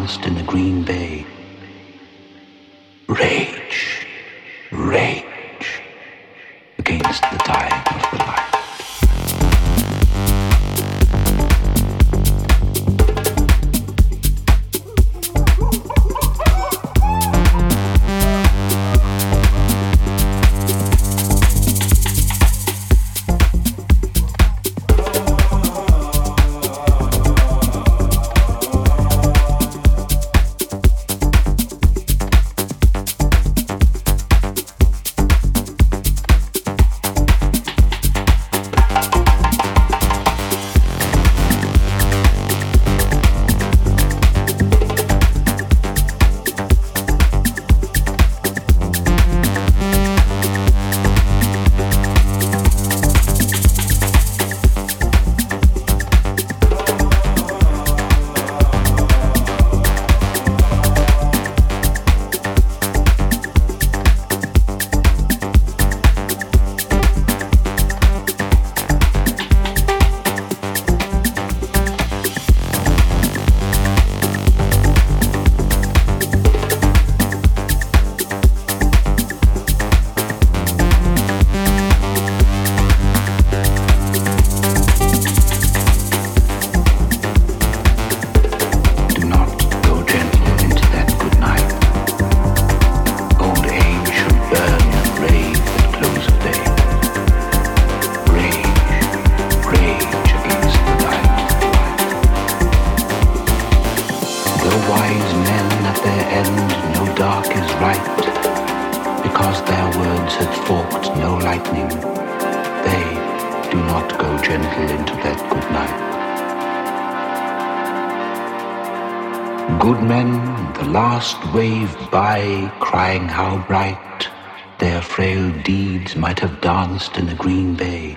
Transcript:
have in the green bay. Might have danced in the green bay.